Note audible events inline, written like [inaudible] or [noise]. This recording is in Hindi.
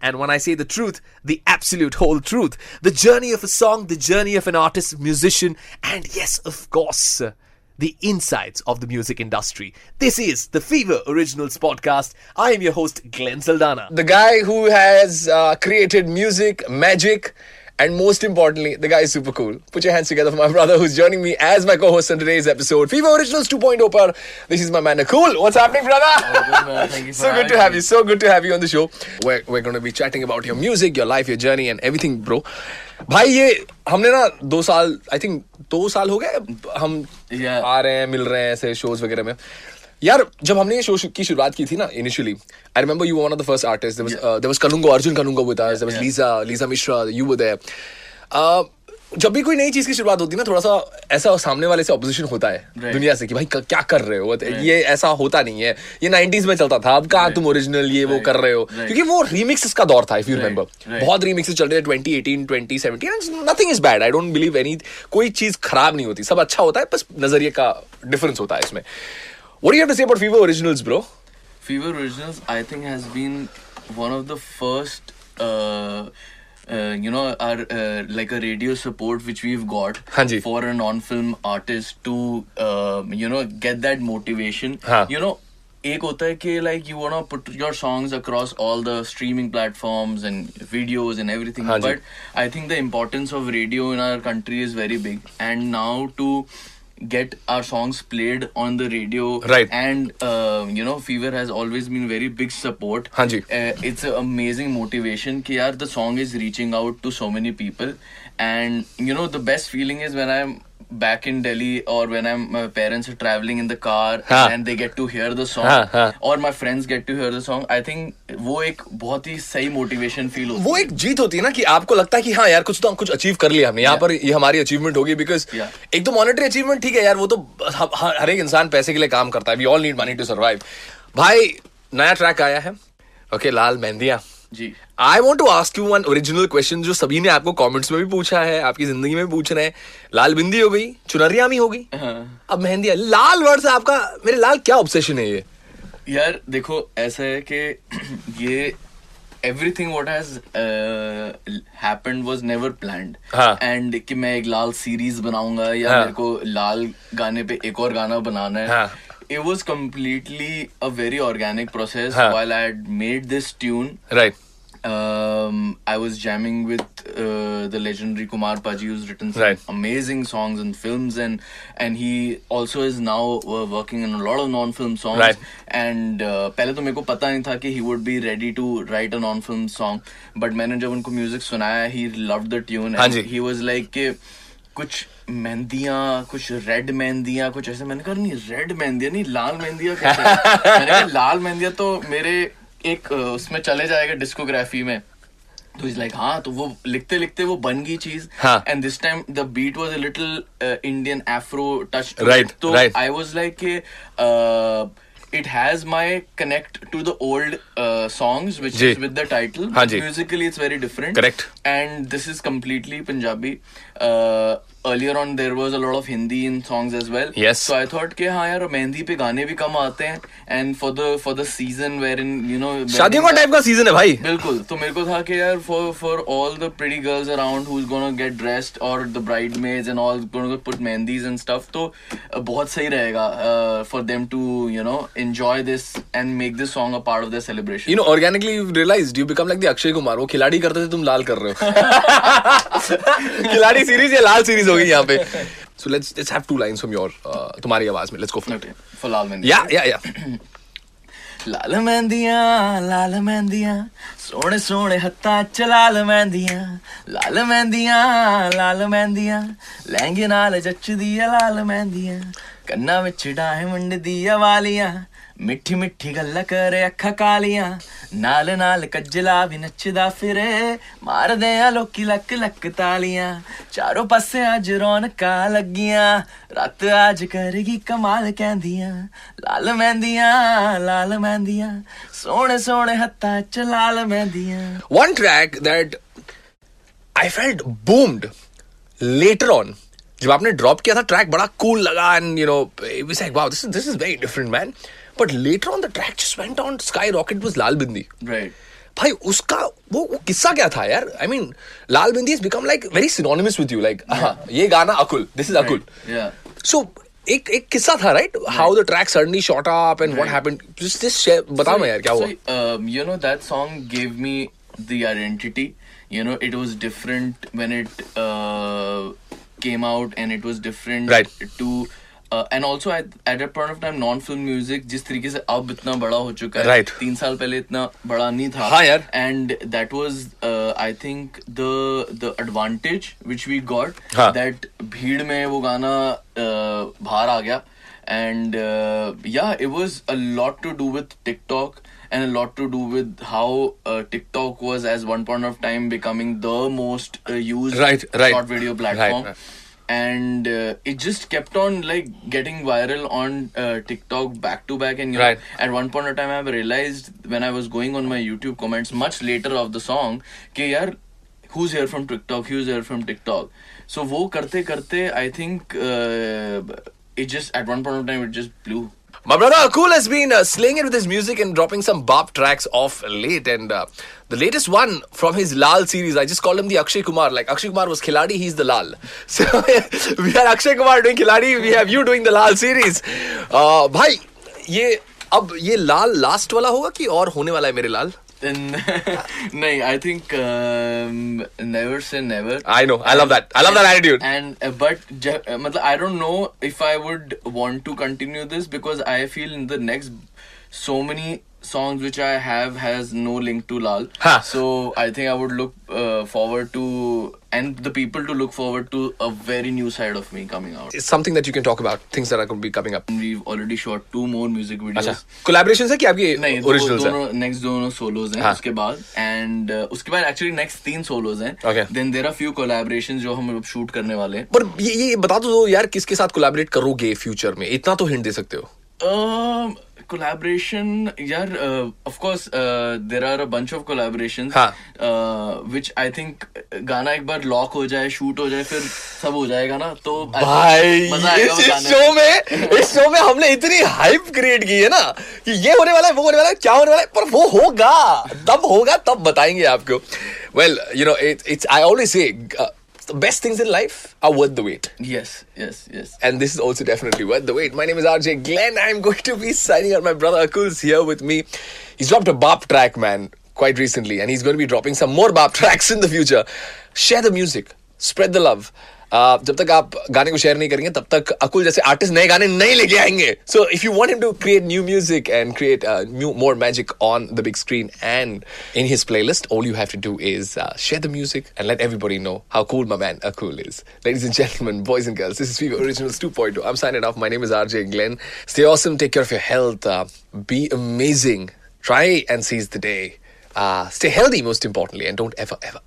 and when I say the truth, the absolute whole truth. The journey of a song, the journey of an artist, musician, and yes, of course, the insides of the music industry. This is the Fever Originals podcast. I am your host, Glenn Saldana. the guy who has uh, created music, magic, and most importantly, the guy is super cool. Put your hands together for my brother who's joining me as my co-host on today's episode. Fever Originals 2.0 par. This is my man Nakul. What's happening, brother? Thank you for [laughs] so good to having have me. you. So good to have you on the show. We're, we're going to be chatting about your music, your life, your journey, and everything, bro. भाई ये हमने ना दो साल आई थिंक दो साल हो गए हम Yeah. आ रहे हैं मिल रहे हैं ऐसे शोज वगैरह में यार जब हमने ये शो की शुरुआत की थी ना initially I remember you one of the first artist there was Kanungo Arjun Kanungo with us there was. Lisa Lisa Mishra you were there जब भी कोई नई चीज़ की शुरुआत होती है ना थोड़ा सा ऐसा सामने वाले से ऑपोजिशन होता है Right. दुनिया से कि भाई क्या कर रहे हो? Right. ये ऐसा होता नहीं है। ये 90s में चलता था अब कहाँ तुम ओरिजिनल ये वो कर रहे हो? Right. क्योंकि वो रीमिक्स का दौर था इफ़ यू Right. रिमेंबर बहुत रीमिक्सेस चल रहे हैं 2018 2017 nothing is bad I don't believe any कोई चीज़ खराब नहीं होती। सब अच्छा होता है बस नज़रिए का डिफरेंस होता है इसमें। What do you have to say about Fever Originals, bro? Fever Originals, I think, has been one of the first, uh, uh, you know, our uh, like a radio support which we've got हाँ जी. for a non-film artist to, um, you know, get that motivation. हाँ. You know. एक होता है कि like you wanna put your songs across all the streaming platforms and videos and everything हाँ जी. but I think the importance of radio in our country is very big and now to get our songs played on the radio. Right. And uh, you know fever has always been very big support. Uh, it's an amazing motivation ki the song is reaching out to so many people. And you know the best feeling is when i'm back in delhi or when i'm my parents are traveling in the car हाँ. and they get to hear the song हाँ, हाँ. or my friends get to hear the song i think वो एक बहुत ही सही motivation feel होती वो एक जीत होती है ना कि आपको लगता है कि हाँ यार कुछ तो कुछ अचीव कर लिया हमने यहाँ पर ये हमारी अचीवमेंट होगी बिकॉज़ एक तो मॉनेटरी अचीवमेंट ठीक है यार वो तो हर एक इंसान पैसे के लिए काम करता है we all need money to survive भाई नया ट्रैक आया है okay Lal Mehendiya. Ji I want to ask you one original question जो सभी ने आपको कमेंट्स में भी पूछा है आपकी ज़िंदगी में भी पूछ रहे हैं लाल बिंदी हो गई चुनरियामी हो गई हाँ. अब मेहंदिया लाल वर्ड से आपका मेरे लाल क्या ऑब्सेशन है ये यार देखो ऐसा है कि [clears throat] ये everything what has uh, happened was never planned हाँ. कि मैं एक लाल सीरीज़ बनाऊँगा या हाँ. मेरे को लाल गाने पे एक और गाना बनाना है हाँ. it was completely a very organic process हाँ. while I had made this tune right um, I was jamming with uh, the legendary Kumar Paji, who's written some Right. amazing songs and films, and and he also is now uh, working on a lot of non-film songs. Right. And uh, पहले तो मेरे को पता नहीं था कि he would be ready to write a non-film song, but मैंने जब उनको music सुनाया, he loved the tune, हाँ and ji. he was like कि कुछ मेहंदियाँ कुछ रेड मेहंदियाँ कुछ ऐसे। मैंने कहा नहीं रेड मेहंदियाँ नहीं लाल मेहंदियाँ मैंने कहा लाल मेहंदियाँ तो मेरे एक उसमें चले जाएगा डिस्कोग्राफी में। तो इज़ लाइक हाँ तो वो लिखते लिखते वो बन गई चीज़. And this time the beat was a little Indian afro touch Right, तो I was like it has my connect to the old uh, songs which ji. is with the title. हाँ जी. musically it's very different. Correct. and this is completely punjabi. Uh, earlier on there was a lot of hindi in songs as well Yes. so i thought कि हाँ यार मेहंदी पे गाने भी कम आते हैं and for the for the season wherein you know शादियों का टाइप का सीज़न है भाई बिल्कुल तो मेरे को था कि यार for for all the pretty girls around who's gonna get dressed or the bridesmaids and all gonna put mehendis and stuff तो uh, बहुत सही रहेगा uh, for them to you know enjoy this and make this song a part of their celebration you know organically you realize you become like the Akshay Kumar वो खिलाड़ी करते थे तुम लाल कर रहे हो खिलाड़ी सीरीज़ या लाल सीरीज़ होगी यहाँ पे? So let's let's have two lines from your तुम्हारी आवाज़ में. Let's go for for Lal Mehndi या या या लाल मेहंदियाँ लाल मेहंदियाँ सोने सोने हत्ता च लाल मेहंदियाँ लाल मेहंदियाँ लाल मेहंदियाँ लहंगे नाल जचदी लाल मेहंदियाँ कन्ना विच डायमंड दी वालियाँ. ਮਿੱਠੀ ਮਿੱਠੀ ਗੱਲ ਕਰੇ ਅੱਖਾਂ ਕਾਲੀਆਂ ਨਾਲ ਨਾਲ ਕੱਜਲਾ ਵੀ ਨੱਚਦਾ ਫਿਰੇ ਮਾਰਦੇ ਆ ਲੋਕੀ ਲੱਕ ਲੱਕ ਤਾਲੀਆਂ ਚਾਰੋਂ ਪਾਸੇ ਅੱਜ ਰੌਣਕਾਂ ਲੱਗੀਆਂ ਰਾਤ ਅੱਜ ਕਰੇਗੀ ਕਮਾਲ ਕਹਿੰਦੀਆਂ ਲਾਲ ਮਹਿੰਦੀਆਂ ਲਾਲ ਮਹਿੰਦੀਆਂ ਸੋਹਣੇ ਸੋਹਣੇ ਹੱਥਾਂ ਚ ਲਾਲ ਮਹਿੰਦੀਆਂ One track that I felt boomed later on. जब आपने ड्रॉप किया था ट्रैक बड़ा कूल लगा and you know was like wow this is but later on the track just on sky rocket was Lal Bindi भाई उसका वो, वो किस्सा क्या था यार? I mean Lal Bindi is become like very synonymous with you like ये गाना अकुल. दिस इज़ अकुल. सो एक एक किस्सा था right how the track suddenly shot up and what happened just this बताओ मैं यार क्या हुआ? You know that song give me the identity you know it was different when it came out and it was different too and also at a point of time non film music जिस तरीके से अब इतना बड़ा हो चुका है right. तीन साल पहले इतना बड़ा नहीं था। Higher and that was I think the the advantage which we got that भीड़ में वो गाना uh, बाहर आ गया। And yeah it was a lot to do with TikTok and lot to do with how TikTok was as one point of time becoming the most use right right video platform and uh, it just kept on like getting viral on uh, TikTok back to back and you Right. know, at one point of time I realized when I was going on my YouTube comments much later of the song कि यार who's here from TikTok who's here from TikTok so वो करते करते I think uh, it just at one point of time it just blew My brother Akul has been uh, slaying it with his music and dropping some bop tracks off late. And uh, the latest one from his Lal series, I just call him the Akshay Kumar. Like Akshay Kumar was Khiladi, he's the Lal. [laughs] So [laughs] we are Akshay Kumar doing Khiladi, we have you doing the Lal series. Uh, भाई ये अब ये लाल लास्ट वाला होगा कि और होने वाला है मेरे लाल then [laughs] नहीं I think um, never say never I know, I love that. I love that attitude. and uh, but uh, I don't know if I would want to continue this because I feel in the next so many songs which I have has no link to Lal. Huh. So I think I would look uh, forward to and the people to look forward to a very new side of me coming out. It's something that you can talk about, things that are going to be coming up. We've already shot two more music videos. अच्छा कोलैबोरेशन है कि आपकी नहीं दो, ओरिजिनल्स है दोनों नेक्स्ट दोनों सोलोज हैं हाँ. उसके बाद एंड उसके बाद एक्चुअली नेक्स्ट तीन सोलोज हैं Okay. Then there are few collaborations जो हम शूट करने वाले हैं पर ये ये बता दो यार किसके साथ करोगे फ्यूचर में इतना तो हिंट दे सकते हो Um, collaboration, yeah. Uh, of course, uh, there are a bunch of collaborations. हाँ. Uh, which I think गाना एक बार लॉक हो जाए शूट हो जाए फिर सब हो जाएगा ना तो भाई इस, इस शो में इस शो में हमने इतनी हाइप क्रिएट की है ना कि ये होने वाला है वो होने वाला है क्या होने वाला है पर वो होगा तब होगा तब बताएँगे आपको well you know it's I always say the best things in life are worth the wait Yes, yes, yes. and this is also definitely worth the wait. My name is RJ Glenn. I'm going to be signing out. My brother Akul's here with me. He's dropped a bop track, man, quite recently, and he's going to be dropping some more bop [laughs] tracks in the future. Share the music, spread the love. जब तक आप गाने को शेयर नहीं करेंगे, तब तक अकुल जैसे आर्टिस्ट नए गाने नहीं लेके आएँगे। So if you want him to create new music and create new more magic on the big screen and in his play list all you have to do is share the music and let everybody know how cool my man Akul is ladies and gentleman boys and girls this is Vivo originals 2.0 I am signing off my name is RJ Glenn stay awesome take care of your health be amazing try and seize the day stay healthy most importantly and don't ever ever